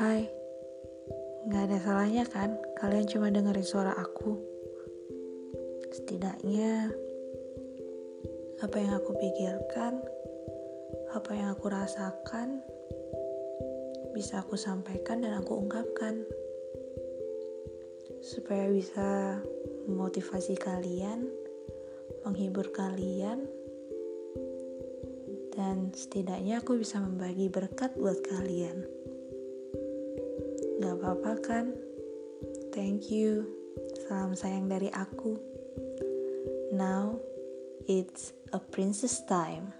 Hai, gak ada salahnya kan kalian cuma dengerin suara aku. Setidaknya, apa yang aku pikirkan, apa yang aku rasakan, bisa aku sampaikan dan aku ungkapkan. Supaya bisa memotivasi kalian, menghibur kalian, dan setidaknya aku bisa membagi berkat buat kalian. Gak apa-apa kan? Thank you. Salam sayang dari aku. Now, it's a princess time.